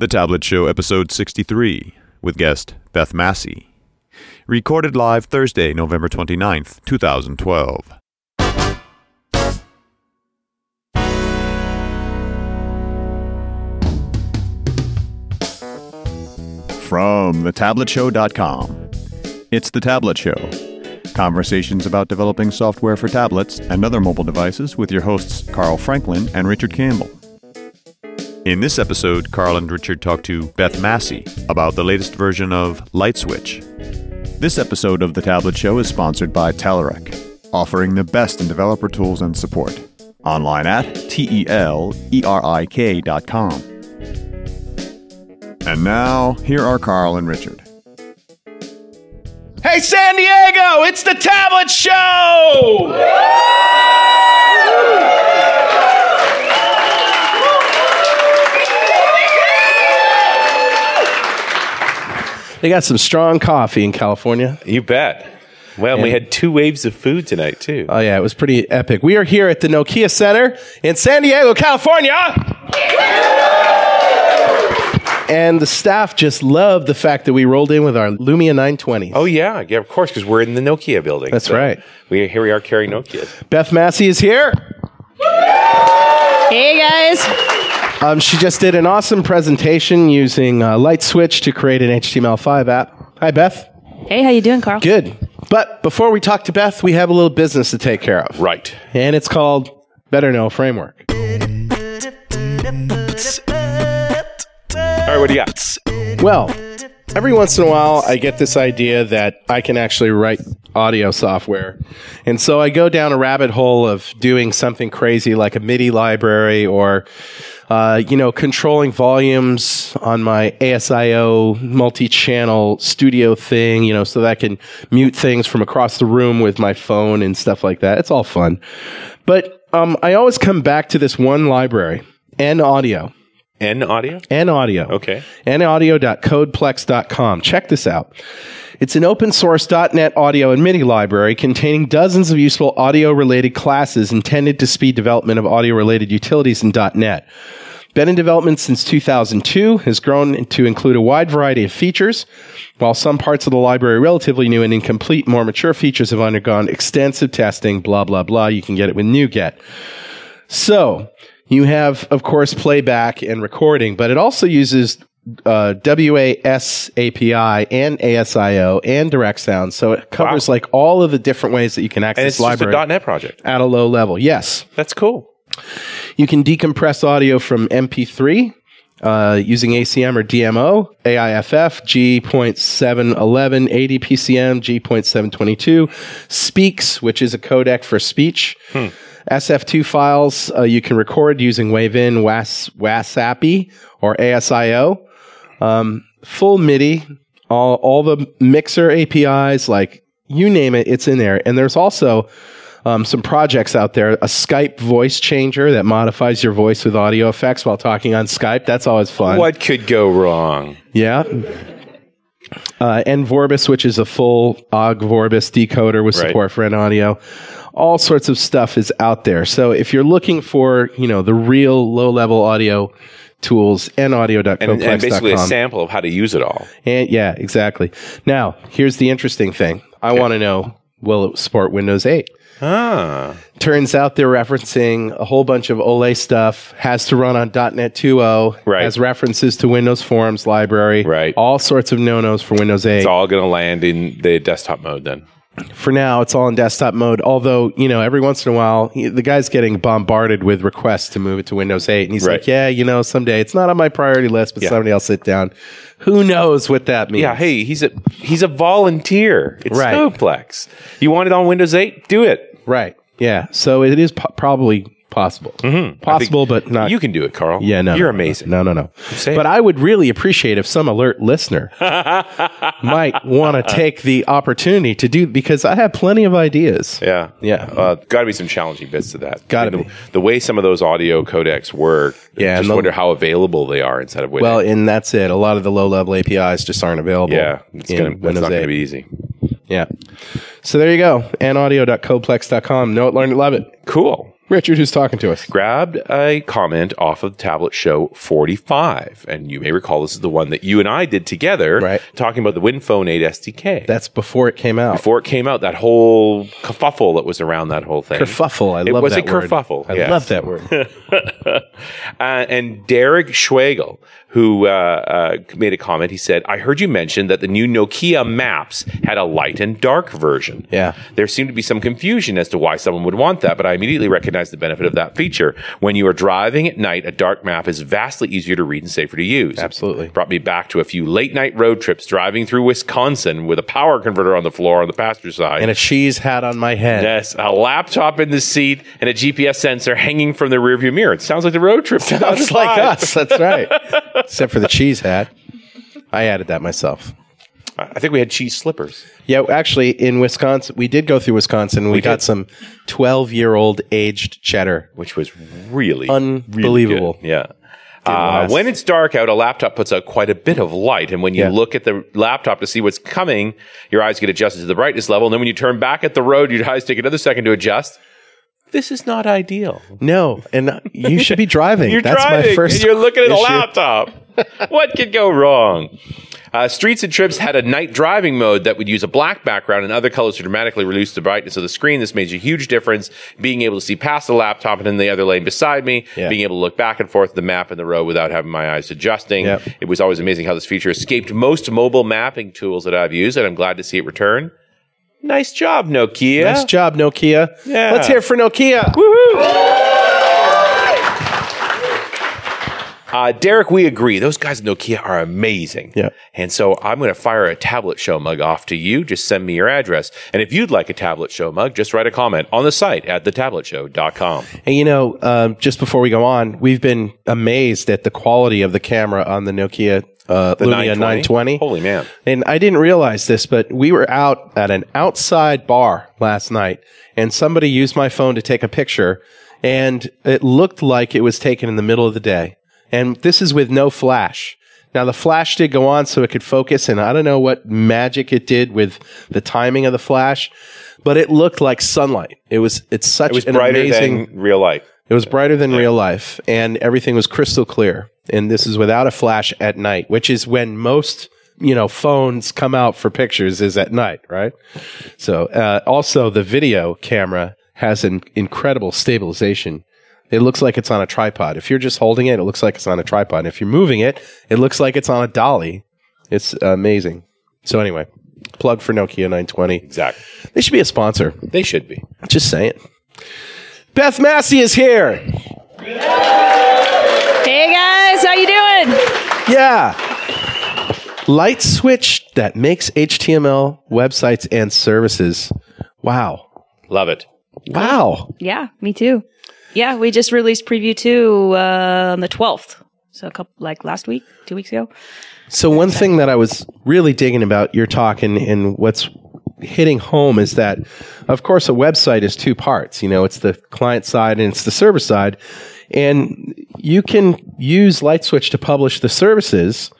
The Tablet Show, episode 63, with guest Beth Massi. Recorded live Thursday, November 29th, 2012. From thetabletshow.com. It's The Tablet Show. Conversations about developing software for tablets and other mobile devices with your hosts Carl Franklin and Richard Campbell. In this episode, Carl and Richard talk to Beth Massi about the latest version of LightSwitch. This episode of The Tablet Show is sponsored by Telerik, offering the best in developer tools and support. Online at T E L E R I K dot com. And now, here are Carl and Richard. Hey, San Diego, it's the Tablet Show! They got some strong coffee in California. You bet. Well, we had two waves of food tonight too. Oh, yeah, it was pretty epic. We are here at the Nokia Center in San Diego, California. And the staff just loved the fact that we rolled in with our Lumia 920. oh yeah, yeah, of course, because we're in the Nokia building. That's right. We here we are carrying Nokia. Beth Massi is here. Hey guys. Um, she just did an awesome presentation using uh, Light Switch to create an HTML5 app. Hi, Beth. Hey, how you doing, Carl? Good. But before we talk to Beth, we have a little business to take care of. Right. And it's called Better Know Framework. All right, what do you got? Well, every once in a while, I get this idea that I can actually write audio software. And so I go down a rabbit hole of doing something crazy like a MIDI library or, uh, you know, controlling volumes on my ASIO multi channel studio thing, you know, so that I can mute things from across the room with my phone and stuff like that. It's all fun. But um, I always come back to this one library, N Audio. N audio. N Audio Okay. naudio.codeplex.com. Check this out. It's an open source .NET audio and MIDI library containing dozens of useful audio related classes intended to speed development of audio related utilities in .NET. Been in development since 2002, has grown to include a wide variety of features. While some parts of the library are relatively new and incomplete, more mature features have undergone extensive testing, blah, blah, blah. You can get it with NuGet. So you have, of course, playback and recording, but it also uses uh, WASAPI and ASIO and direct sound. So it covers Wow. like all of the different ways that you can access And it's library just a .NET project. at a low level. Yes. That's cool. You can decompress audio from MP3 uh, using ACM or DMO, AIFF, G.711, ADPCM, G.722, Speex, which is a codec for speech. SF2 files uh, you can record using WaveIn, Was, WASAPI, or ASIO. Um, full MIDI, all, all the mixer APIs, like you name it, it's in there. And there's also um, some projects out there. A Skype voice changer that modifies your voice with audio effects while talking on Skype. That's always fun. What could go wrong? Yeah. Uh, and Vorbis, which is a full OGG Vorbis decoder with Right. support for N audio. All sorts of stuff is out there. So if you're looking for, you know, the real low level audio tools, and naudio.codeplex.com. And, and basically a sample of how to use it all. And yeah, exactly. Now, here's the interesting thing. I want to know will it support Windows 8? Ah. Turns out they're referencing a whole bunch of Ole stuff, has to run on .NET 2.0, Right. has references to Windows Forms library, Right. all sorts of no-nos for Windows 8. It's all going to land in the desktop mode then. For now, it's all in desktop mode. Although, you know, every once in a while, he, the guy's getting bombarded with requests to move it to Windows 8. And he's Right. like, yeah, you know, someday it's not on my priority list, but Yeah. someday I'll sit down. Who knows what that means? Yeah, hey, he's a he's a volunteer. It's Right. Snowplex. You want it on Windows 8? Do it. Right. Yeah. So it is po- probably possible. Mm-hmm. Possible, but not. You can do it, Carl. yeah, no. You're no, amazing. No, no, no. But I would really appreciate if some alert listener might want to take the opportunity to do because I have plenty of ideas. Yeah. Yeah. Uh, got to be some challenging bits to that. Gotta I mean, the, the way some of those audio codecs work, Yeah, just the- wonder how available they are inside of Windows. Well, and that's it. A lot of the low level APIs just aren't available. yeah, it's gonna, that's not going to be easy. Yeah. So there you go. naudio.codeplex.com. Know it, learn it, love it. Cool. Richard, who's talking to us? grabbed a comment off of Tablet Show 45. And you may recall this is the one that you and I did together, Right. talking about the WinPhone 8 SDK. That's before it came out. Before it came out, that whole kerfuffle that was around that whole thing. Kerfuffle. I It love was that a word. kerfuffle, I yes. love that word. uh, and Derek Schwagel, who uh, uh, made a comment, he said, I heard you mention that the new Nokia Maps had a light and dark version. Yeah. There seemed to be some confusion as to why someone would want that, but I immediately recognized the benefit of that feature. When you are driving at night, a dark map is vastly easier to read and safer to use. Absolutely. Brought me back to a few late night road trips driving through Wisconsin with a power converter on the floor on the passenger side. and a cheese hat on my head. Yes, a laptop in the seat and a GPS sensor hanging from the rearview mirror. It sounds like the road trip. Sounds like us. That's right. Except for the cheese hat. I added that myself. I think we had cheese slippers. Yeah, actually, in Wisconsin, we did go through Wisconsin. We, got did. some 12 year old aged cheddar. which was really Unbelievable. really. Yeah. Uh, when it's dark out, a laptop puts out quite a bit of light, and when you Yeah. look at the laptop to see what's coming, your eyes get adjusted to the brightness level, and then when you turn back at the road, your eyes take another second to adjust. This is not ideal. No, and you should be driving. You're That's driving, my first. and you're looking at a laptop. what could go wrong? Uh, Streets and Trips had a night driving mode that would use a black background and other colors to dramatically reduce the brightness of the screen. This made a huge difference. Being able to see past the laptop and in the other lane beside me, Yeah. being able to look back and forth the map and the road without having my eyes adjusting. Yep. It was always amazing how this feature escaped most mobile mapping tools that I've used, and I'm glad to see it return. Nice job, Nokia. Nice job, Nokia. Yeah. Let's hear it for Nokia. Uh, Derek, we agree. Those guys at Nokia are amazing. Yeah. And so I'm going to fire a tablet show mug off to you. Just send me your address. And if you'd like a tablet show mug, just write a comment on the site at thetabletshow.com. And you know, um, just before we go on, we've been amazed at the quality of the camera on the Nokia uh, Lumia 920. Holy man. And I didn't realize this, but we were out at an outside bar last night, and somebody used my phone to take a picture, and it looked like it was taken in the middle of the day. And this is with no flash. Now the flash did go on so it could focus, and I don't know what magic it did with the timing of the flash, but it looked like sunlight. It was it's such It was an brighter amazing than real life. It was brighter than real life, and everything was crystal clear. And this is without a flash at night, which is when most you know phones come out for pictures is at night, right? So uh, also the video camera has an incredible stabilization. It looks like it's on a tripod. If you're just holding it, it looks like it's on a tripod. If you're moving it, it looks like it's on a dolly. It's amazing. So anyway, plug for Nokia 920. Exactly. They should be a sponsor. They should be. Just saying. Beth Massi is here. Hey guys, how you doing? Yeah. Light switch that makes HTML websites and services. Wow. Love it. Wow. Yeah, me too. Yeah, we just released preview two uh, on the twelfth, so a couple like last week, two weeks ago. So one thing that I was really digging about your talk and, and what's hitting home is that, of course, a website is two parts. You know, it's the client side and it's the server side. And you can use LightSwitch to publish the services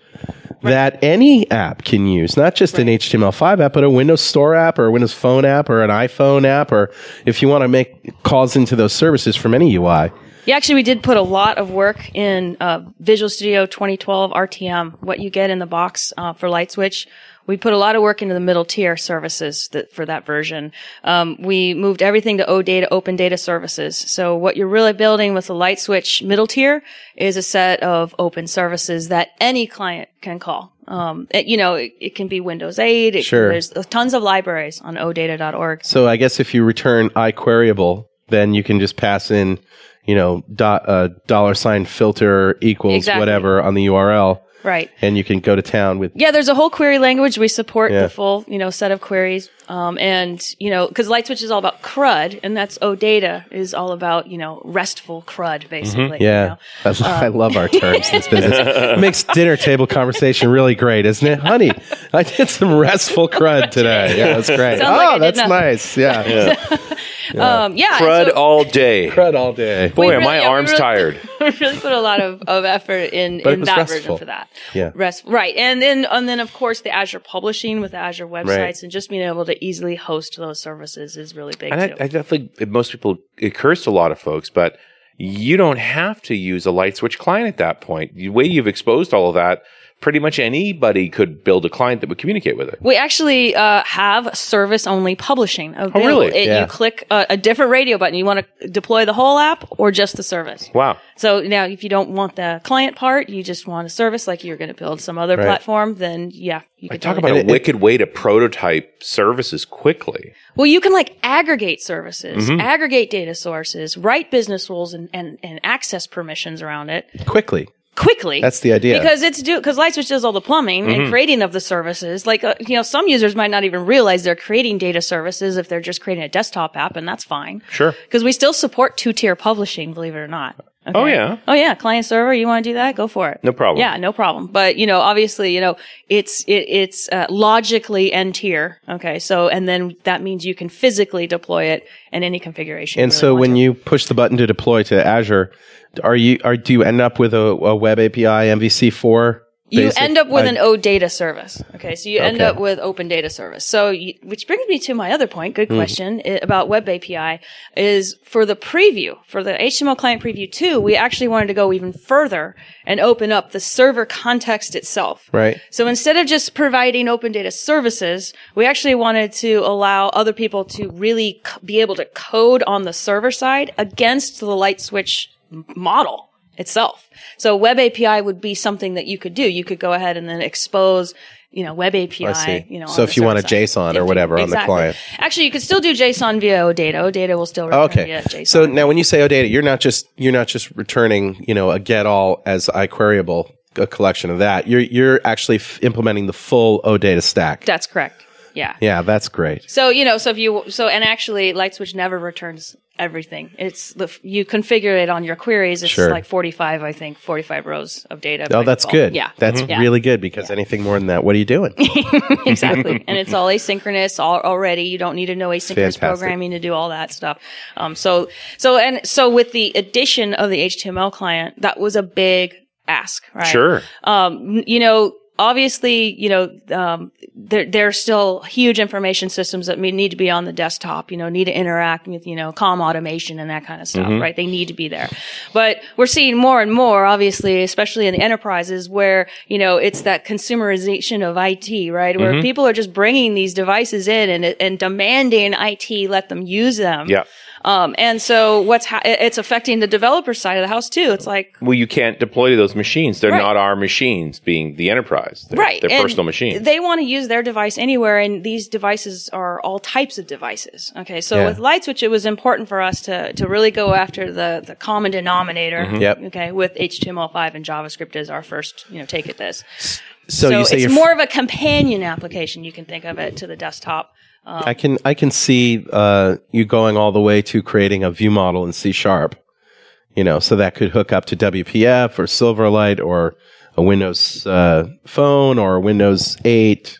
that any app can use, not just an HTML5 app, but a Windows Store app or a Windows Phone app or an iPhone app, or if you want to make calls into those services from any UI. Yeah, actually, we did put a lot of work in uh, Visual Studio 2012 RTM. What you get in the box uh, for LightSwitch. We put a lot of work into the middle tier services that, for that version. Um, we moved everything to OData, Open Data Services. So what you're really building with the light switch middle tier is a set of open services that any client can call. Um, it, you know, it, it can be Windows 8. It, Sure. There's tons of libraries on odata.org. So I guess if you return iQueryable, then you can just pass in, you know, dot, uh, dollar sign filter equals Exactly. whatever on the URL, Right. and you can go to town with. Yeah, there's a whole query language. We support Yeah. the full, you know, set of queries. Um, and, you know, cause LightSwitch is all about CRUD and that's OData is all about, you know, restful CRUD, basically. you Yeah, know. I, I love our terms in this business. It makes dinner table conversation really great, isn't it, honey? I did some restful crud today. Yeah, that's great. Sounds oh, I did that's nothing. nice. Yeah. Um, yeah. Crud so- all day. Crud all day. Boy, we are really- my yeah, arms really- tired. we really put a lot of, of effort in, in that restful. version for that. Yeah. Rest, right. And then, and then of course the Azure publishing with the Azure websites and just being able to easily host those services is really big And I. I definitely, most people, it occurs to a lot of folks, but you don't have to use a light switch client at that point. The way you've exposed all of that, pretty much anybody could build a client that would communicate with it. we actually uh, have service only publishing. available. really? It, Yeah. You click a, a different radio button. You want to deploy the whole app or just the service. Wow. So now, if you don't want the client part, you just want a service like you're going to build some other Right. platform, then yeah, you I talk about And a it- wicked way to prototype services quickly. Well, you can like aggregate services, Mm-hmm. aggregate data sources, write business rules and, and, and access permissions around it Quickly. Quickly. That's the idea. Because it's do because Lightswitch does all the plumbing Mm-hmm. and creating of the services. Like uh, you know, some users might not even realize they're creating data services if they're just creating a desktop app, and that's fine. Sure. Because we still support two tier publishing, believe it or not. Okay? Oh, yeah. Oh yeah, client server. You want to do that? Go for it. No problem. Yeah, no problem. But you know, obviously, you know, it's it, it's uh, logically end tier. Okay, so and then that means you can physically deploy it in any configuration. And really so when to. you push the button to deploy to Azure, are you are do you end up with a, a web API MVC four? You end up with an O data service. Okay, so you end Okay. up with Open Data Service. So, you, which brings me to my other point. Good hmm. question i- about Web API is for the preview for the HTML client preview two. We actually wanted to go even further and open up the server context itself. right. So instead of just providing open data services, we actually wanted to allow other people to really c- be able to code on the server side against the light switch model itself. So web API would be something that you could do. You could go ahead and then expose, you know, web API, you know. So if you want a. JSON or whatever on the client. Actually, you could still do JSON via OData. OData will still return Okay. via JSON. So now when you say OData, you're not just you're not just returning, you know, a get all as iQueryable a collection of that. You're you're actually f- implementing the full OData stack. that's correct. Yeah. yeah, that's great. So you know, so if you so and actually, LightSwitch never returns everything. It's the you configure it on your queries. It's Sure. like forty five, I think, forty five rows of data. Oh, that's default. good. Yeah, That's Yeah. really good because anything more than that, what are you doing? exactly. and it's all asynchronous all, already. You don't need to know asynchronous Fantastic. programming to do all that stuff. Um, so, so, and so with the addition of the HTML client, that was a big ask, right? Sure. Um, you know, obviously, you know, um, there, there are still huge information systems that need to be on the desktop, you know, need to interact with, you know, comm automation and that kind of stuff, right? They need to be there. But we're seeing more and more, obviously, especially in the enterprises where, you know, it's that consumerization of IT, right? Where people are just bringing these devices in and, and demanding IT let them use them. Yeah. Um, and so what's, ha- it's affecting the developer side of the house too. It's like, Well, you can't deploy those machines. They're Right. not our machines, being the enterprise. They're, right. They're and personal machines. They want to use their device anywhere, and these devices are all types of devices. Okay, so Yeah. with LightSwitch, it was important for us to to really go after the the common denominator. Mm-hmm. Yep. Okay, with HTML5 and JavaScript as our first, you know, take at this. So, So, you say it's you're more of a companion application. You can think of it to the desktop. I can I can see uh, you going all the way to creating a view model in C sharp. You know, so that could hook up to WPF or Silverlight or a Windows uh, phone or Windows 8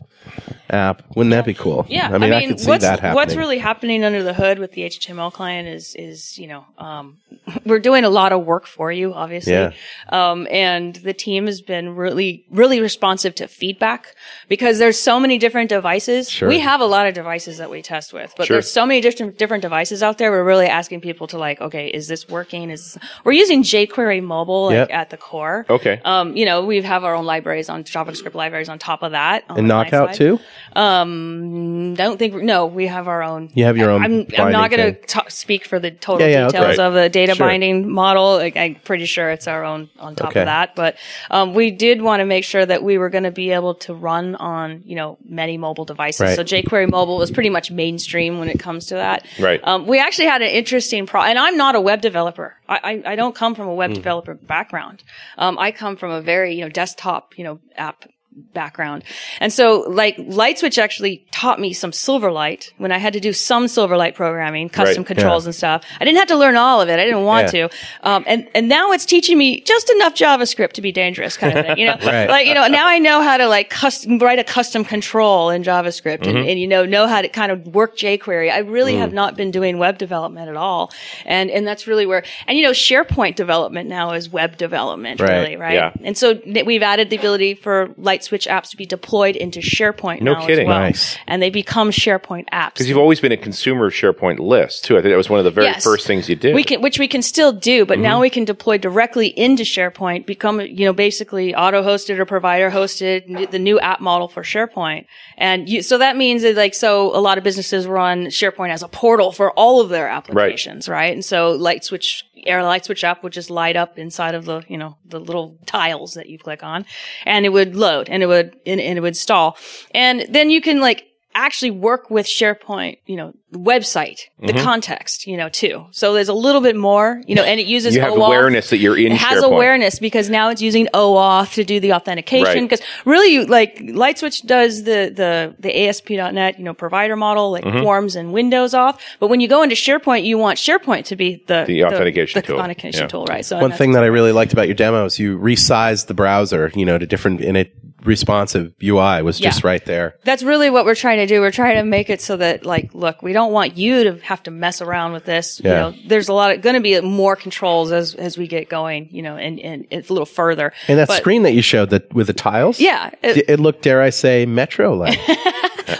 app. Wouldn't that be cool? Yeah, I mean, I, could see what's that happening. what's really happening under the hood with the HTML client is is you know um, we're doing a lot of work for you, obviously, Yeah. um, and the team has been really really responsive to feedback because there's so many different devices. Sure. We have a lot of devices that we test with, but Sure. there's so many different different devices out there. We're really asking people to like, okay, is this working? Is this... we're using jQuery mobile like, at the core. Okay. Um, you know, we have our own libraries on JavaScript libraries on top of that. on and knockout too? Um, don't think no. We have our own. You have your own I'm, I'm not going to speak for the total Yeah, yeah, details Right. of the data Sure. binding model. Like, I'm pretty sure it's our own on top Okay. of that. But um, we did want to make sure that we were going to be able to run on you know many mobile devices. Right. So jQuery mobile was pretty much mainstream when it comes to that. Right. Um, we actually had an interesting pro, and I'm not a web developer. I, I, I don't come from a web developer background. Um, I come from a very you know desktop you know app background. And so like LightSwitch actually taught me some Silverlight when I had to do some Silverlight programming, custom Right. controls and stuff. I didn't have to learn all of it. I didn't want Yeah. to. Um, and, and now it's teaching me just enough JavaScript to be dangerous kind of thing, you know? Right. Like, you know, now I know how to like custom, write a custom control in JavaScript and, and, you know, know how to kind of work jQuery. I really have not been doing web development at all. And, and that's really where, and you know, SharePoint development now is web development, Right. really, right? Yeah. And so we've added the ability for light switch apps to be deployed into SharePoint No now kidding. as well. Nice. And they become SharePoint apps. Because you've always been a consumer of SharePoint lists too. I think that was one of the very Yes. first things you did. We can, which we can still do, but Mm-hmm. now we can deploy directly into SharePoint, become, you know, basically auto-hosted or provider hosted, the new app model for SharePoint. And you, so that means that like, so a lot of businesses run SharePoint as a portal for all of their applications, right? And so light switch, air light switch up would just light up inside of the, you know, the little tiles that you click on and it would load and it would, and, and it would stall. And then you can like, actually work with SharePoint, you know, website, the Mm-hmm. context, you know, too. So there's a little bit more, you know, and it uses you have OAuth. awareness that you're in It has SharePoint. awareness because now it's using OAuth to do the authentication. Right. Because really, you, like LightSwitch does the the the ASP.NET, you know, provider model, like Mm-hmm. forms and Windows off. But when you go into SharePoint, you want SharePoint to be the The authentication the tool. authentication Yeah. tool, right? So One thing that I really liked about your demo is you resized the browser, you know, to different in a responsive UI was just Yeah. right there. That's really what we're trying to do. We're trying to make it so that, like, look, we don't want you to have to mess around with this. Yeah. You know, there's a lot of going to be more controls as as we get going. You know, and and it's a little further. And that But- screen that you showed that with the tiles, Yeah, it- it, it looked, dare I say, Metro like.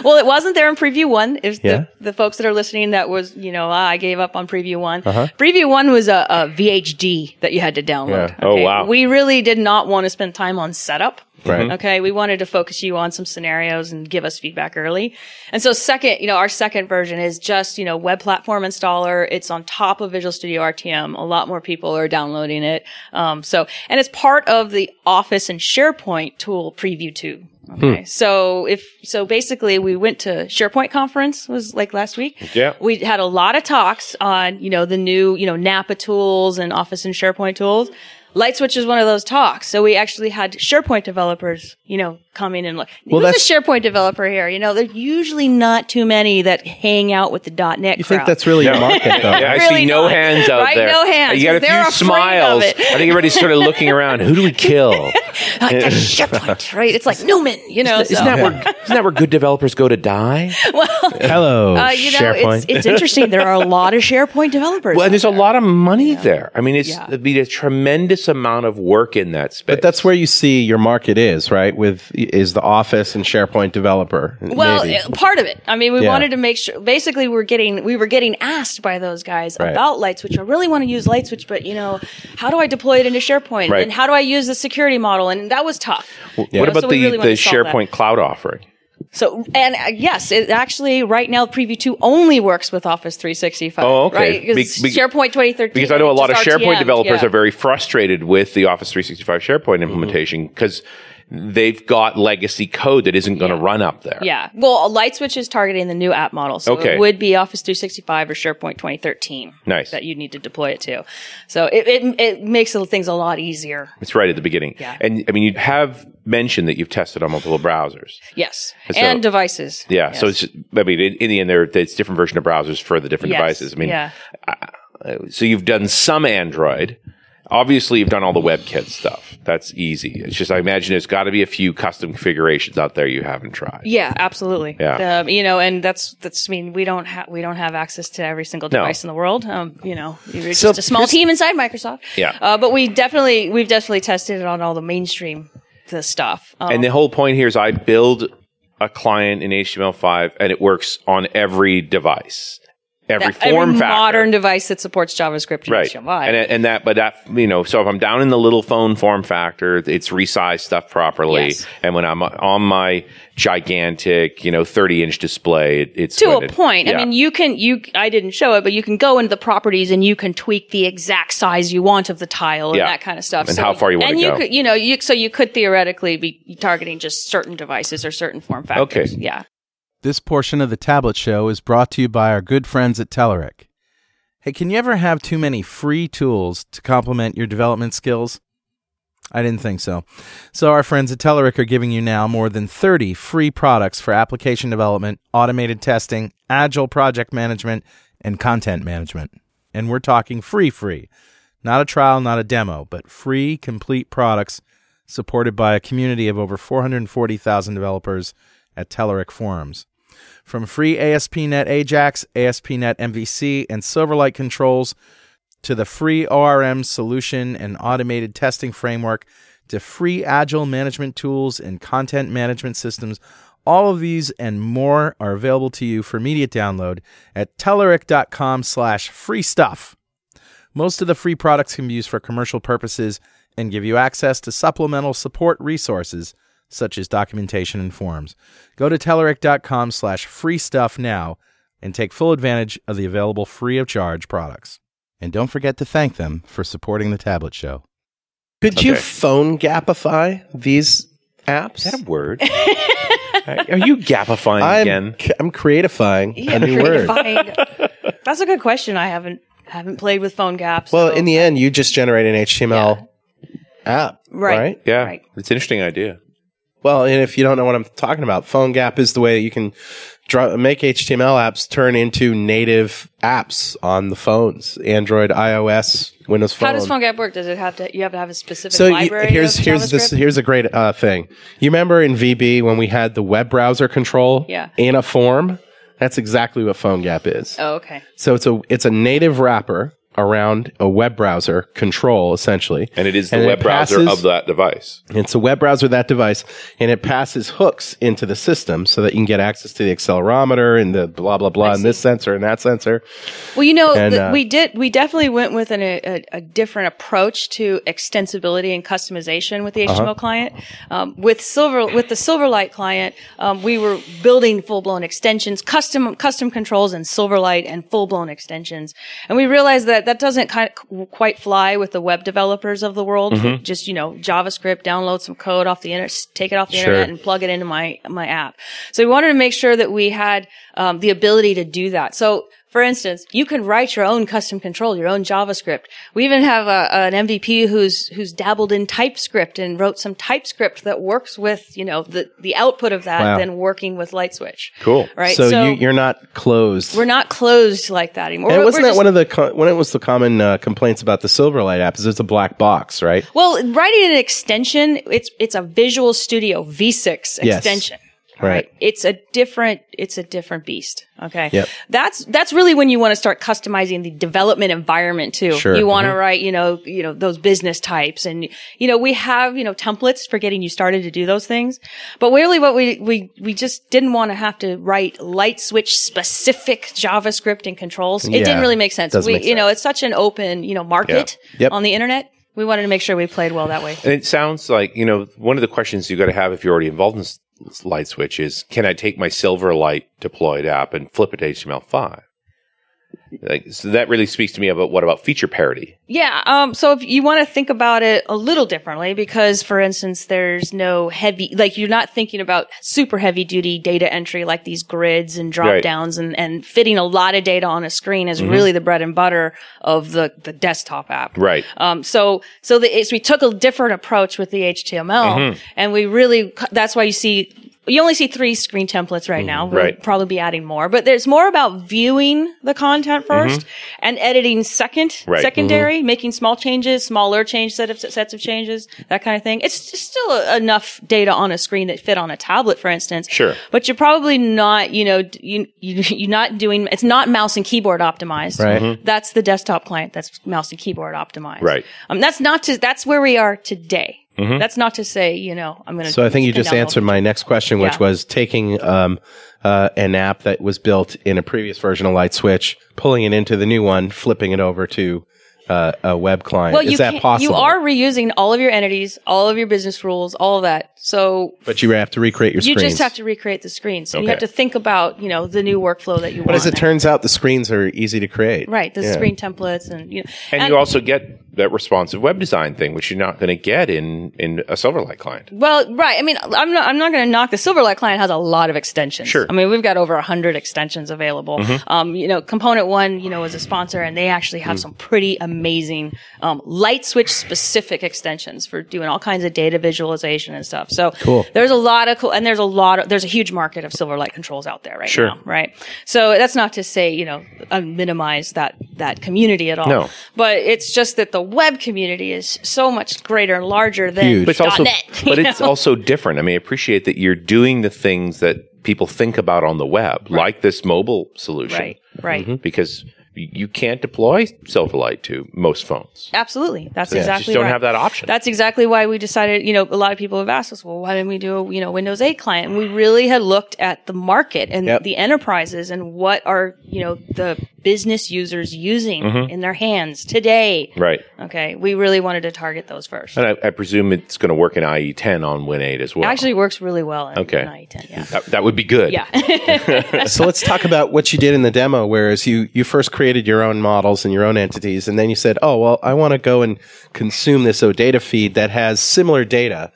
Well, it wasn't there in preview one. It was Yeah. the, the folks that are listening that was, you know, ah, I gave up on preview one. Uh-huh. Preview one was a, a VHD that you had to download. Yeah. Oh, wow. We really did not want to spend time on setup. Right. Okay. We wanted to focus you on some scenarios and give us feedback early. And so second, you know, our second version is just, you know, web platform installer. It's on top of Visual Studio RTM. A lot more people are downloading it. Um, so, and it's part of the Office and SharePoint tool preview too. Okay. So if, so basically we went to SharePoint conference was like last week. Yeah. We had a lot of talks on, you know, the new, you know, Napa tools and Office and SharePoint tools. LightSwitch is one of those talks. So we actually had SharePoint developers, you know, come in and look. Well, Who's that's- a SharePoint developer here? You know, there's usually not too many that hang out with the .NET You crowd. think that's really your market, though? Yeah, I Really see no not. hands out Right? there. No hands, You got a few smiles. I think everybody's sort of looking around. Who do we kill? like SharePoint, right? It's like Newman, you know. Isn't so. that where isn't that where good developers go to die? Well, Hello, Uh, you know, SharePoint. it's, it's interesting. There are a lot of SharePoint developers. Well, and out there's a lot of money there. I mean, it's Yeah. it'd be a tremendous amount of work in that space. but that's where you see your market is, right? With is the Office and SharePoint developer. Well, maybe. part of it. I mean, we Yeah. wanted to make sure. Basically, we're getting we were getting asked by those guys Right. about LightSwitch. I really want to use LightSwitch, but you know, how do I deploy it into SharePoint? Right. And how do I use the security model? And that was tough. what You know, about so the, really the solve that. SharePoint cloud offering? So, and uh, yes, it actually right now Preview Two only works with Office 365. Oh, okay. Right? 'Cause Be- be- SharePoint 2013. Because I know a lot of SharePoint RTM, developers yeah. are very frustrated with the Office 365 SharePoint Mm-hmm. implementation because they've got legacy code that isn't going to Yeah. run up there. Yeah. Well, LightSwitch is targeting the new app model. So Okay. it would be Office 365 or SharePoint 2013. Nice. That you'd need to deploy it to. So it, it, it makes things a lot easier. It's right at the beginning. Yeah. And I mean, you have mentioned that you've tested on multiple browsers. Yes. So- and devices. Yeah. So Yes. it's, I mean, in, in the end, there it's different version of browsers for the different Yes. devices. I mean, yeah. so you've done some Android. Obviously, you've done all the WebKit stuff. That's easy. It's just I imagine there's got to be a few custom configurations out there you haven't tried. Yeah, absolutely. Yeah. Um, you know, and that's that's. I mean, we don't have we don't have access to every single No. device in the world. Um, you know, you're So just a small team inside Microsoft. Yeah. Uh, but we definitely we've definitely tested it on all the mainstream the stuff. Um, And the whole point here is I build a client in HTML5 and it works on every device, every every form factor. modern device that supports JavaScript and right. HTML5. And, and that, but that, you know, so if I'm down in the little phone form factor, it's resized stuff properly. Yes. And when I'm on my gigantic, you know, 30 inch display, it, it's to a point. yeah. I mean, you can, you, I didn't show it, but you can go into the properties and you can tweak the exact size you want of the tile and that kind of stuff. And how far you and you go. Could, you know, you, so you could theoretically be targeting just certain devices or certain form factors. Okay. Yeah. This portion of the Tablet Show is brought to you by our good friends at Telerik. Hey, can you ever have too many free tools to complement your development skills? I didn't think so. So, our friends at Telerik are giving you now more than 30 free products for application development, automated testing, agile project management, and content management. And we're talking free, free. Not a trial, not a demo, but free, complete products supported by a community of over 440,000 developers at Telerik forums. From free ASP.NET Ajax, ASP.NET MVC, and Silverlight controls to the free ORM solution and automated testing framework to free agile management tools and content management systems. All of these and more are available to you for immediate download at Telerik.com slash free stuff. Most of the free products can be used for commercial purposes and give you access to supplemental support resources such as documentation and forms. Go to Telerik.com slash free stuff now and take full advantage of the available free of charge products. And don't forget to thank them for supporting the Tablet Show. Could you phone gapify these apps? Is that a word? Are you gapifying I'm, again? I'm creatifying Yeah, a new word. That's a good question. I haven't haven't played with phone gaps. Well, so- in the end, you just generate an HTML app, Right. right? Yeah, Right. it's an interesting idea. Well, and if you don't know what I'm talking about, Phone Gap is the way that you can draw, make HTML apps turn into native apps on the phones, Android, iOS, Windows Phone. how does PhoneGap work? Does it have to? You have to have a specific library? so here's here's this here's a great uh, thing. You remember in VB when we had the web browser control Yeah. in a form? That's exactly what Phone Gap is. Oh, okay. So it's a it's a native wrapper around a web browser control essentially. And it is the And web browser passes- of that device. It's a web browser, of that device, and it passes hooks into the system so that you can get access to the accelerometer and the blah, blah, blah, and this sensor and that sensor. Well, you know, And, th- uh, we did. We definitely went with an, a, a different approach to extensibility and customization with the Uh-huh. HTML client. Um, with Silver, with the Silverlight client, um, we were building full blown extensions, custom custom controls, and Silverlight and full blown extensions. And we realized that that doesn't kind of quite fly with the web developers of the world. Mm-hmm. Just you know, JavaScript, download some code off the internet, take it off the Sure. internet, and plug it into my my app. So we wanted to make sure that we had um, the ability to do that. So for instance, you can write your own custom control, your own JavaScript. We even have a, an MVP who's who's dabbled in TypeScript and wrote some TypeScript that works with you know the the output of that, Wow. then working with Lightswitch. Cool. Right. So, you, you're not closed. we're not closed like that anymore. and We're- wasn't we're that just- one of the co- when it was the common uh, complaints about the Silverlight app? Is it's a black box, right? Well, writing an extension, it's it's a Visual Studio VSIX Yes. Extension. Right. It's a different it's a different beast. Okay. Yep. That's that's really when you want to start customizing the development environment too. Sure. You want to Mhm. write, you know, you know, those business types and you know, we have, you know, templates for getting you started to do those things. But really what we we we just didn't want to have to write light switch specific JavaScript and controls. It Yeah. didn't really make sense. Doesn't We make you know, it's such an open, you know, market Yep. on the internet. We wanted to make sure we played well that way. And it sounds like, you know, one of the questions you got to have if you're already involved in s- light switch is can I take my Silverlight deployed app and flip it to HTML5? Like, so that really speaks to me about what about feature parity? Yeah. Um, so if you want to think about it a little differently, because for instance, there's no heavy, like you're not thinking about super heavy duty data entry like these grids and drop Right. downs and, and fitting a lot of data on a screen is really the bread and butter of the, the desktop app. Right. Um, so, so the, it's, we took a different approach with the HTML and we really, that's why you see, you only see three screen templates right now. We'll Right. probably be adding more, but there's more about viewing the content 1st and editing second, Right. secondary, making small changes, smaller change set of sets of changes, that kind of thing. It's just still enough data on a screen that fit on a tablet, for instance. Sure. But you're probably not, you know, you, you, you're not doing, it's not mouse and keyboard optimized. Right. Mhm. That's the desktop client. That's mouse and keyboard optimized. Right. Um, that's not to, that's where we are today. That's not to say, you know, I'm going to. So I think you just answered my next question, which Yeah. was taking um, uh, an app that was built in a previous version of Light Switch, pulling it into the new one, flipping it over to uh, a web client. Well, Is you that possible? You are reusing all of your entities, all of your business rules, all of that. So but you have to recreate your you screens. just have to recreate the screens. And you have to think about, you know, the new workflow that you want. But want. as it turns out, the screens are easy to create. right, the Yeah. screen templates and you know, And, you also get that responsive web design thing, which you're not going to get in in a Silverlight client. Well, right. I mean, I'm not, I'm not going to knock the Silverlight client has a lot of extensions. Sure. Mm-hmm. I mean, we've got over a hundred extensions available. Um, you know, Component One, you know, is a sponsor and they actually Mm. have some pretty amazing, um, light switch specific extensions for doing all kinds of data visualization and stuff. So Cool. there's a lot of cool, and there's a lot of, there's a huge market of Silverlight controls out there right Sure. now. Right. So that's not to say, you know, minimize that, that community at all. No. But it's just that the web community is so much greater and larger than Huge. But it's also, .NET, but it's know? also different. I mean, I appreciate that you're doing the things that people think about on the web, like this mobile solution, Right, right. Mm-hmm. because y- you can't deploy Silverlight to most phones. Absolutely. That's You exactly just don't right. have that option. That's exactly why we decided, you know, a lot of people have asked us, well, why didn't we do a, you know, Windows 8 client? And we really had looked at the market and Yep. the enterprises and what are, you know, the business users using Mm-hmm. in their hands today. right. Okay. We really wanted to target those first. And I, I presume it's going to work in IE10 on Win 8 as well. It Actually works really well in, Okay. in IE10. Yeah. that, that would be good. Yeah. so let's talk about what you did in the demo whereas you you first created your own models and your own entities and then you said oh well i want to go and consume this odata feed that has similar data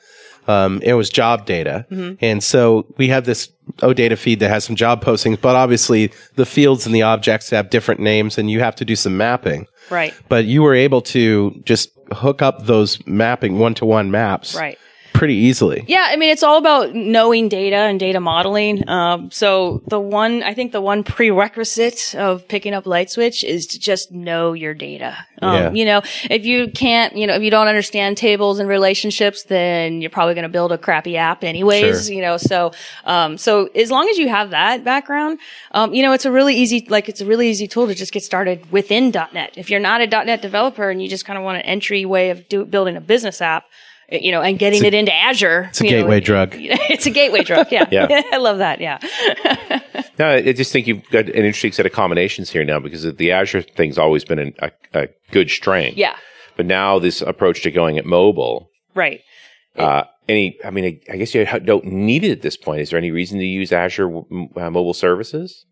um, it was job data and so we have this odata feed that has some job postings but obviously the fields and the objects have different names and you have to do some mapping right. but you were able to just hook up those mapping one-to-one maps Right. Pretty easily Yeah, I mean, it's all about knowing data and data modeling. Um, so the one, I think the one prerequisite of picking up LightSwitch is to just know your data. Um, Yeah. You know, if you can't, you know, if you don't understand tables and relationships, then you're probably going to build a crappy app anyways, Sure. you know, so, um, so as long as you have that background, um, you know, it's a really easy, like, it's a really easy tool to just get started within .NET. If you're not a .NET developer and you just kind of want an entry way of do, building a business app, you know, and getting it into Azure. it's a you know, gateway drug it's a gateway drug. Yeah. Yeah. I love that. Yeah. No, I just think you've got an interesting set of combinations here now because the Azure thing's always been an, a, a good strength. Yeah. But now this approach to going at mobile, Right. uh, any, I mean, I, I guess you don't need it at this point. Is there any reason to use Azure uh, mobile services?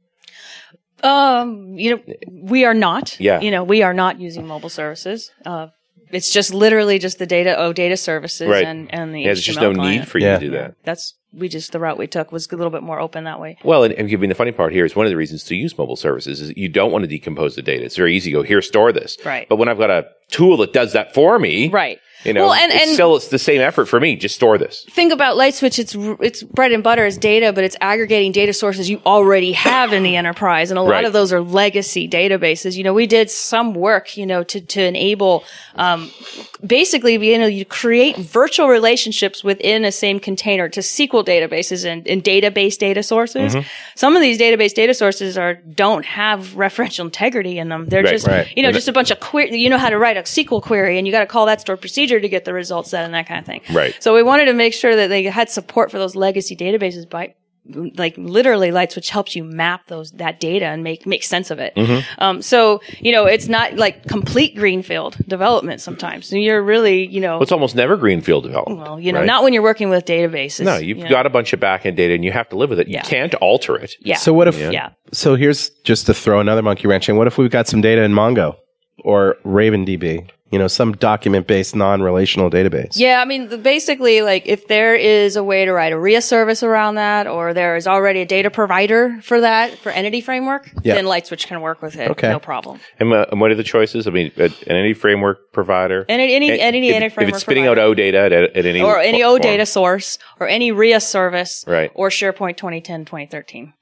Um, you know, we are not. Yeah. You know, we are not using mobile services. Uh, it's just literally just the data, oh, data services Right. and, and the Yeah, there's just HTML no client. need for you Yeah. to do that. That's, we just, the route we took was a little bit more open that way. Well, and, and I mean, the funny part here is one of the reasons to use mobile services is you don't want to decompose the data. It's very easy to go here, store this. Right. But when I've got a tool that does that for me, Right. You know, Well, and- it's still it's the same effort for me. Just store this. think about LightSwitch. It's it's bread and butter is data, but it's aggregating data sources you already have in the enterprise, and a lot Right. of those are legacy databases. You know, we did some work, you know, to to enable, um, basically, you know, you create virtual relationships within a same container to SQL databases and, and database data sources. Mm-hmm. Some of these database data sources are don't have referential integrity in them. They're Right, just right. you know And just a bunch of query. You know how to write a SQL query, and you got to call that stored procedure to get the results set and that kind of thing. Right. So we wanted to make sure that they had support for those legacy databases by like literally LightSwitch helps you map those that data and make make sense of it Mm-hmm. um, so you know it's not like complete greenfield development sometimes you're really you know Well, it's almost never greenfield development. well you know right? not when you're working with databases No, you've you know. got a bunch of backend data and you have to live with it. You Yeah. can't alter it. yeah So what if? yeah So here's just to throw another monkey wrench in. What if we've got some data in Mongo or RavenDB? You know, some document-based non-relational database. Yeah, I mean, the, basically, like, if there is a way to write a RIA service around that, or there is already a data provider for that, for Entity Framework, Yeah. then LightSwitch can work with it. Okay. No problem. And, uh, and what are the choices? I mean, uh, an any framework provider. And Any, any, And any if, Entity if it's spitting provider. out O data at, at any or any form. O data source, or any RIA service, Right. or SharePoint 2010, 2013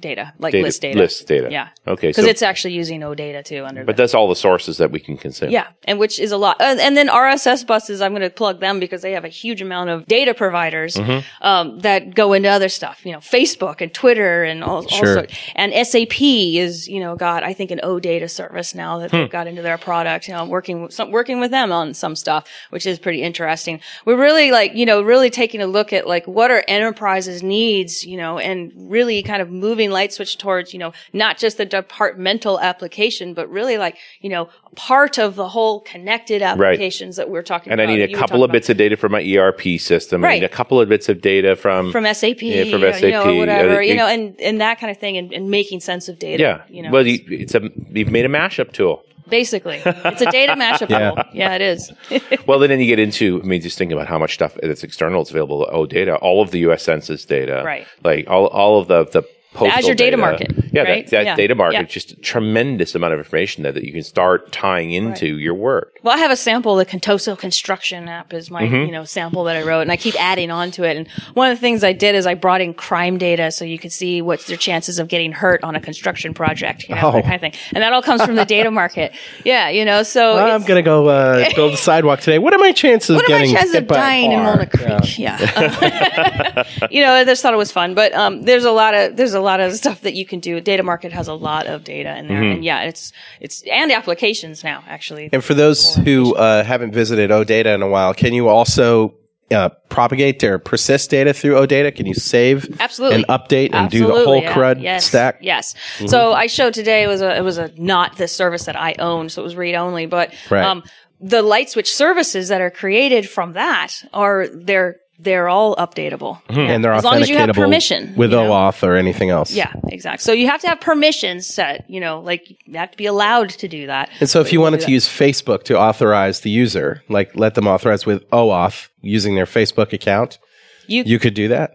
data, like data, list data. list data. Yeah. Okay. Because So, it's actually using O data too under but the, that's all the sources that we can consume. yeah, and which is a lot. And, and then RSS buses, I'm going to plug them because they have a huge amount of data providers Mm-hmm. um, that go into other stuff. You know, Facebook and Twitter and all, all Sure. sorts. And SAP is, you know, got I think an O data service now that Hmm. they've got into their product. You know, working some, working with them on some stuff, which is pretty interesting. We're really like, you know, really taking a look at like what are enterprises needs, you know, and really kind of moving LightSwitch towards, you know, not just the departmental application, but really like, you know, part of the whole connected applications that we're talking about. And I need a couple of bits of data from my ERP system. Right. I need a couple of bits of data from, from SAP, Yeah, from SAP, you know, whatever, uh, you know, and, and that kind of thing, and, and making sense of data. yeah. you know, well, you, it's a you've made a mashup tool. basically. It's a data mashup Yeah. tool. Yeah, it is. Well, then you get into, I mean, just thinking about how much stuff that's external is available. Oh, data, all of the U.S. Census data, Right. Like all, all of the the postal Azure data data market, Yeah, right? that, that Yeah. data market, Yeah. just a tremendous amount of information there that you can start tying into your work. Well, I have a sample. The Contoso construction app is my, Mm-hmm. you know, sample that I wrote, and I keep adding on to it. And one of the things I did is I brought in crime data so you could see what's their chances of getting hurt on a construction project, you know, Oh. that kind of thing. And that all comes from the data market. Yeah, you know, so I'm gonna go uh, build the sidewalk today. What are my chances what of are my chances of dying in? Walnut Creek? Yeah, you know, I just thought it was fun. But um, there's a lot of there's a lot of stuff that you can do. Data Market has a lot of data in there, Mm-hmm. and yeah, it's it's and applications now actually. And for those who uh, haven't visited OData in a while, can you also uh, propagate or persist data through OData? Can you save Absolutely. and update and do the whole yeah. CRUD yes. stack? Yes. So I showed today it was a it was a not the service that I own, so it was read only. But Right. um, the light switch services that are created from that are they're they're all updatable, mm-hmm. And they're as long as you have permission with you know? OAuth or anything else. Yeah, exactly. So you have to have permissions set. You know, like you have to be allowed to do that. And so, if you wanted to use Facebook to authorize the user, like let them authorize with OAuth using their Facebook account, You- you could do that.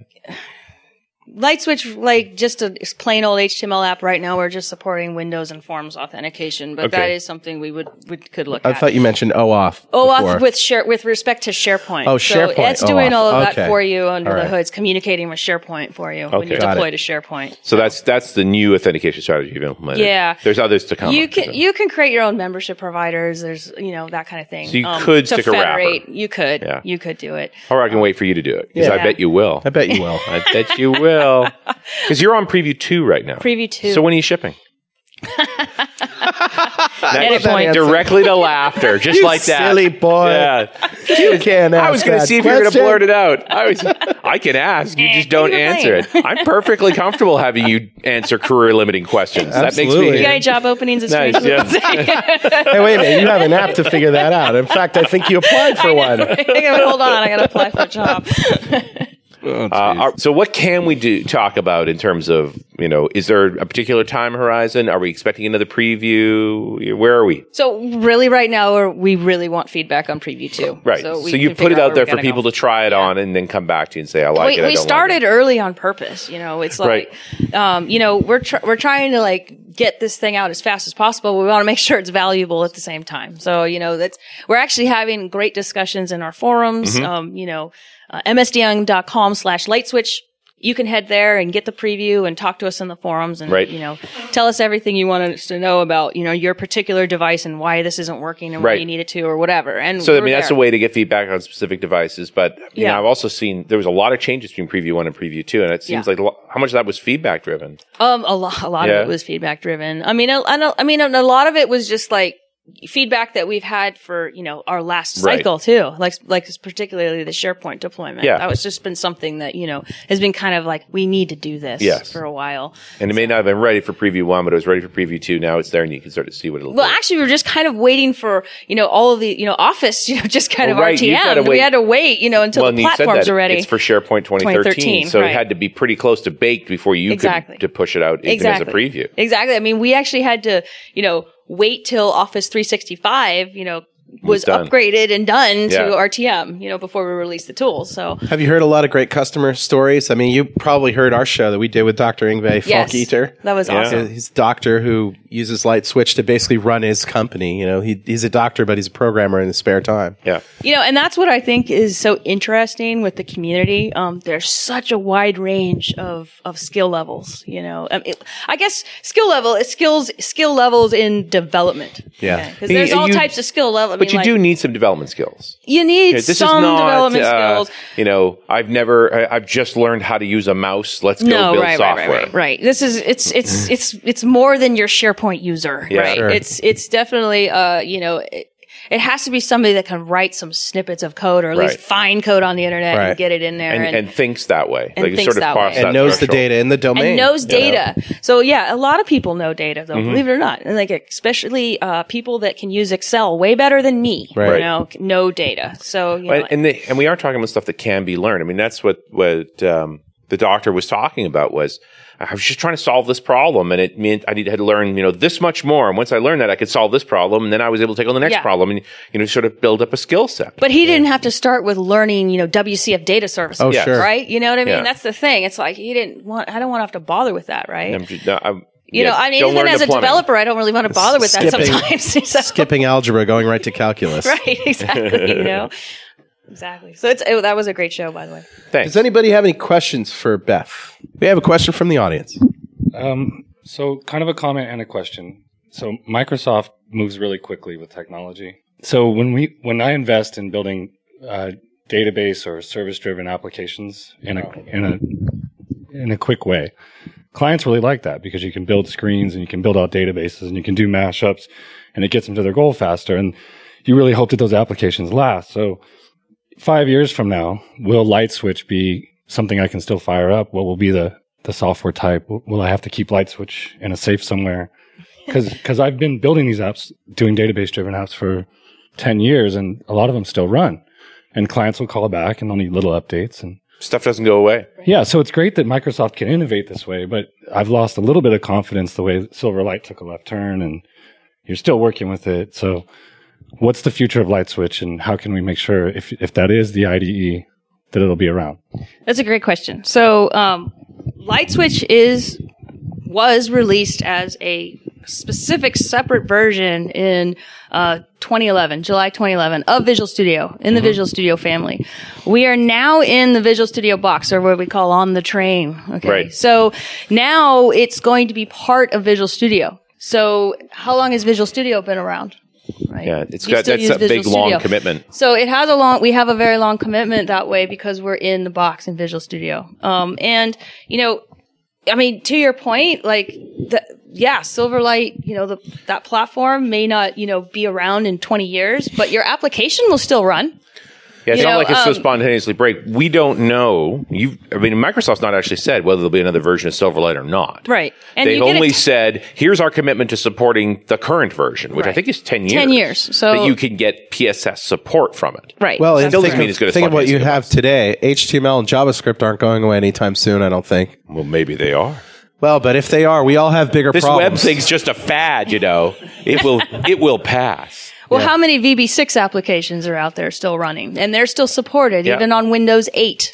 LightSwitch, like just a plain old HTML app. Right now, we're just supporting Windows and Forms authentication, but that Okay. is something we would, would could look at. I at. thought you mentioned OAuth. OAuth with share with respect to SharePoint. Oh, So SharePoint, it's doing OAuth. all of Okay. that for you under All the right. hood. It's communicating with SharePoint for you when Okay. you Got deploy it. to SharePoint. So that's that's the new authentication strategy you've implemented. Yeah. There's others to come. You I can presume. you can create your own membership providers. There's you know that kind of thing. Um, So you could to stick a wrapper. federate. You could. Yeah. You could do it. or I can wait for you to do it because I Yeah. bet you will. I bet you will. I bet you will. Because you're on preview two right now. Preview two. So when are you shipping? Edit point. Directly to laughter, just You like that. silly boy. Yeah. You can't I was going to that see if you were going to question. blurt it out. I was. I can ask. You just don't answer it. I'm perfectly comfortable having you answer career limiting questions. That makes Absolutely. me You got any job openings this nice. week? Yeah. Hey, wait a minute. You have an app to figure that out. In fact, I think you applied for one. I gotta, hold on, I gotta apply for a job. Uh, are- so what can we do talk about in terms of you know is there a particular time horizon are we expecting another preview where are we So really, right now, we're, really want feedback on preview two. right so, we you put it out where there for people go. to try it on and then come back to you and say i like we, it I we don't like started it. early on purpose. You know, it's like, um, you know, we're tr- we're trying to like get this thing out as fast as possible. We want to make sure it's valuable at the same time. So you know, that's we're actually having great discussions in our forums. Mm-hmm. Um, you know, uh, msdn.com slash LightSwitch. You can head there and get the preview and talk to us in the forums and Right. you know tell us everything you want us to know about you know your particular device and why this isn't working and why you need it to or whatever. And so I mean that's there. a way to get feedback on specific devices but you know Yeah. I've also seen there was a lot of changes between preview one and preview two and it seems Yeah. like how much of that was feedback driven Um, a lot, a lot Yeah. of it was feedback driven. I mean, know, I mean, a lot of it was just like feedback that we've had for you know our last Right. cycle too, like like particularly the SharePoint deployment. Yeah. that was just been something that you know has been kind of like we need to do this Yes. for a while. and it may not have been ready for preview one but it was ready for preview two now it's there and you can start to see what it'll Well, do actually, we were just kind of waiting for you know all of the you know Office, you know, just kind Well, of right, RTM. We had to wait, you know, until well, the platforms are ready. it's for SharePoint 2013, 2013, so right. it had to be pretty close to baked before you Exactly. could to push it out even exactly. as a preview. Exactly. I mean, we actually had to, you know, wait till Office 365, you know, was, done. upgraded and done to Yeah. RTM, you know, before we released the tool. So Have you heard a lot of great customer stories? I mean, you probably heard our show that we did with Dr. Ingve yes, Falkeeter. that was Yeah. awesome. He's a doctor who uses LightSwitch to basically run his company. You know, he, he's a doctor, but he's a programmer in his spare time. Yeah. You know, and that's what I think is so interesting with the community. Um, there's such a wide range of, of skill levels, you know, I, mean, I guess skill level is skills, skill levels in development. Yeah. Cause there's all you- types of skill But you do need some development skills. you need this some is not, development uh, skills. You know, I've never, I, I've just learned how to use a mouse. Let's go no, build right, software. right, right, right, right. This is it's it's it's it's more than your SharePoint user, Yeah. right? Sure. It's it's definitely uh you know. It, it has to be somebody that can write some snippets of code or at least find code on the internet Right. and get it in there And, and, and thinks that way. and like it thinks sort of that cross way. that And knows the data in the domain. and knows you know? data. So yeah, a lot of people know data though, Mm-hmm. believe it or not. And like especially uh, people that can use Excel way better than me, Right. you know, know data. So you know, And, and, they, and we are talking about stuff that can be learned. I mean, that's what what um, the doctor was talking about was I was just trying to solve this problem and it meant I needed had to learn, you know, this much more. And once I learned that, I could solve this problem. And then I was able to take on the next Yeah. problem and, you know, sort of build up a skill set. But he didn't have to start with learning, you know, WCF data services. Oh, Yeah. sure. Right? You know what I mean? Yeah. That's the thing. It's like he didn't want, I don't want to have to bother with that, right? I'm just, no, I'm, you yeah, know, I mean, don't even as a plumbing. developer, I don't really want to bother with that sometimes. So- Skipping algebra, going right to calculus. Right, exactly. You know, exactly. So it's it, that was a great show, by the way. Thanks. Does anybody have any questions for Beth? We have a question from the audience. Um, so, kind of a comment and a question. So, Microsoft moves really quickly with technology. So, when we when I invest in building uh, database or service driven applications in a in a in a quick way, clients really like that because you can build screens and you can build out databases and you can do mashups, and it gets them to their goal faster. And you really hope that those applications last. So, five years from now, will LightSwitch be something I can still fire up? What will be the, the software type? Will I have to keep LightSwitch in a safe somewhere? Cause, cause I've been building these apps, doing database driven apps for 10 years and a lot of them still run and clients will call back and they'll need little updates. And Stuff doesn't go away. yeah, so it's great that Microsoft can innovate this way, but I've lost a little bit of confidence the way Silverlight took a left turn and you're still working with it. So what's the future of LightSwitch and how can we make sure if, if that is the IDE that it'll be around? That's a great question. So, um, LightSwitch is was released as a specific separate version in uh, 2011, July 2011 of Visual Studio in the Visual Studio family. We are now in the Visual Studio box, or what we call on the train. Okay, Right. so now it's going to be part of Visual Studio. So, how long has Visual Studio been around? Right. Yeah, it's You got that's a big Visual long commitment. So it has a long, we have a very long commitment that way because we're in the box in Visual Studio. Um, and, you know, I mean, to your point, like, the, yeah, Silverlight, you know, the, that platform may not, you know, be around in 20 years, but your application will still run. Yeah, it's You not know, like it's so um, spontaneously break. We don't know. You, I mean, Microsoft's not actually said whether there'll be another version of Silverlight or not. Right. And They've only it- said, "Here's our commitment to supporting the current version," which I think is ten years. 10 years. So- that you can get PSS support from it. Right. Well, it Still doesn't mean it's going to think of what you have today. HTML and JavaScript aren't going away anytime soon, I don't think. Well, maybe they are. Well, but if they are, we all have bigger This problems. web thing's just a fad, you know. It will, it will pass. Well, how many VB6 applications are out there still running? And they're still supported Yeah. even on Windows 8.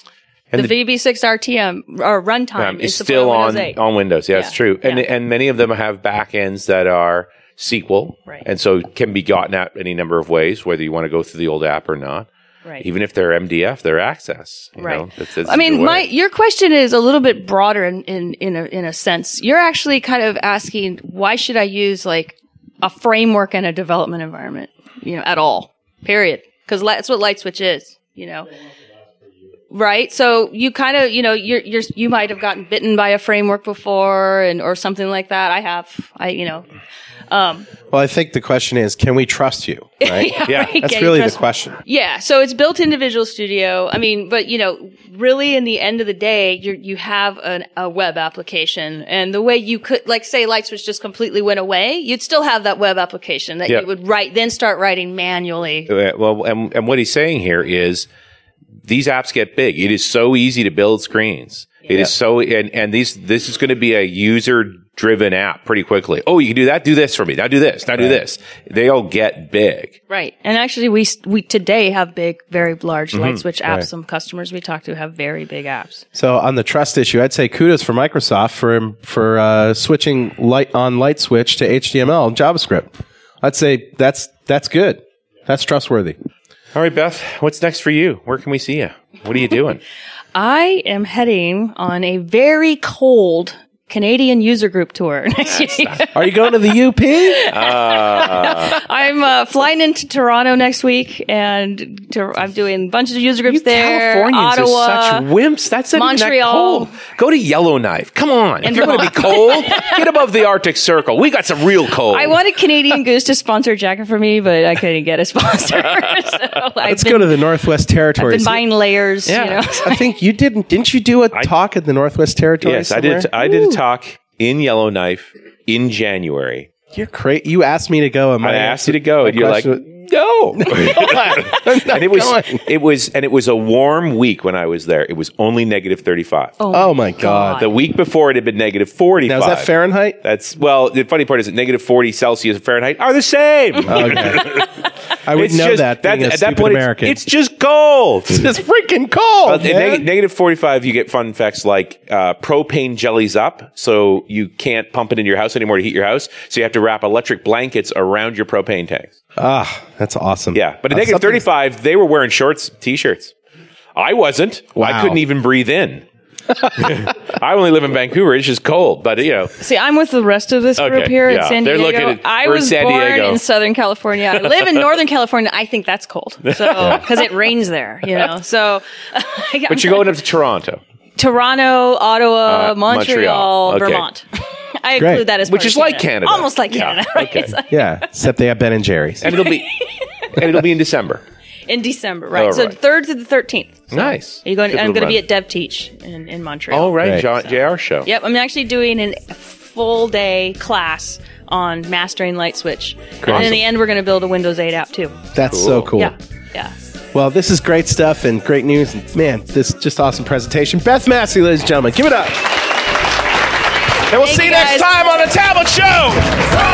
And the, VB6 RTM or runtime is it's still on Windows 8. on Windows. Yeah, it's Yeah. true. And Yeah. and many of them have backends that are SQL, Right. and so can be gotten at any number of ways, whether you want to go through the old app or not. Right. Even if they're MDF, they're access. You Right. Know, that's, that's I mean, my your question is a little bit broader in in in a, in a sense. You're actually kind of asking why should I use like a framework and a development environment, you know, at all. Period. Because that's what LightSwitch is, you know. Right. So you kind of, you know, you're, you're, you might have gotten bitten by a framework before and, or something like that. I have, I, you know, um, well, I think the question is, can we trust you? Right? Yeah, right? That's Can really the question. Yeah, so it's built into Visual Studio. I mean, but you know, really, in the end of the day, you you have an, a web application, and the way you could, like, say, LightSwitch just completely went away, you'd still have that web application that Yeah. you would write, then start writing manually. Well, and, and what he's saying here is these apps get big. It is so easy to build screens. It is so, and, and these, this is going to be a user driven app pretty quickly. Oh, you can do that. Do this for me. Now do this. Now do this. They'll get big. Right, and actually, we we today have big, very large Mm-hmm. LightSwitch apps. Some customers we talk to have very big apps. So on the trust issue, I'd say kudos for Microsoft for for uh, switching light on LightSwitch to HTML and JavaScript. I'd say that's that's good. That's trustworthy. All right, Beth, what's next for you? Where can we see you? What are you doing? I am heading on a very cold Canadian user group tour next year. Are you going to the UP? I'm uh, flying into Toronto next week, and to, I'm doing a bunch of user groups You there. Californians Ottawa. are such wimps. That's not even that Montreal. cold. Go to Yellowknife. Come on. If you're going to be cold, get above the Arctic Circle. We got some real cold. I wanted Canadian Goose to sponsor a jacket for me, but I couldn't get a sponsor. so Let's been, go to the Northwest I've Territories. been buying layers. Yeah. You know? I think you didn't. Didn't you do a talk in the Northwest Territories? yes, I did. I did a talk in Yellowknife in January. You're crazy. You asked me to go, and my I asked you to go, and you're like, question no. and it was going. it was and it was a warm week when I was there. It was only negative thirty five. Oh my god! The week before it had been negative forty Now five. is that Fahrenheit? That's well. The funny part is that negative forty Celsius and Fahrenheit are the same. Okay, I would It's know just- that. Being a at that stupid point, it's- American. It's, just cold. it's freaking cold. Uh, man. neg- negative 45, you get fun effects like uh, propane jellies up, so you can't pump it into your house anymore to heat your house. So you have to wrap electric blankets around your propane tanks. Ah, that's awesome. Yeah, but at Uh, negative something- 35, they were wearing shorts, t-shirts. I wasn't. I couldn't even breathe in. I only live in Vancouver. It's just cold, but you know, See, I'm with the rest of this group Okay, here yeah. in San They're Diego. looking at- I was San born Diego. in Southern California. I live in Northern California. I think that's cold. So, because it rains there, you know. So, but you're going up to Toronto, Toronto, Ottawa, Uh, Montreal, Montreal. Okay. Vermont. I Great. include that as Which part is of like Canada. almost like Yeah, Canada, right? okay. It's like- Yeah, except they have Ben and Jerry's. and it'll be and it'll be in December. in December, right? Oh, so right. third to the thirteenth. Nice. Are you going? Good I'm going to be run. at DevTeach in, in Montreal. Oh, right, Right. John, JR show. Yep, I'm actually doing an- a full day class on mastering LightSwitch, and in the end, we're going to build a Windows 8 app too. That's so cool. Yeah, yeah. Well, this is great stuff and great news. And man, this is just awesome presentation. Beth Massi, ladies and gentlemen, give it up. And we'll Thank see you you, next time on the Tablet Show.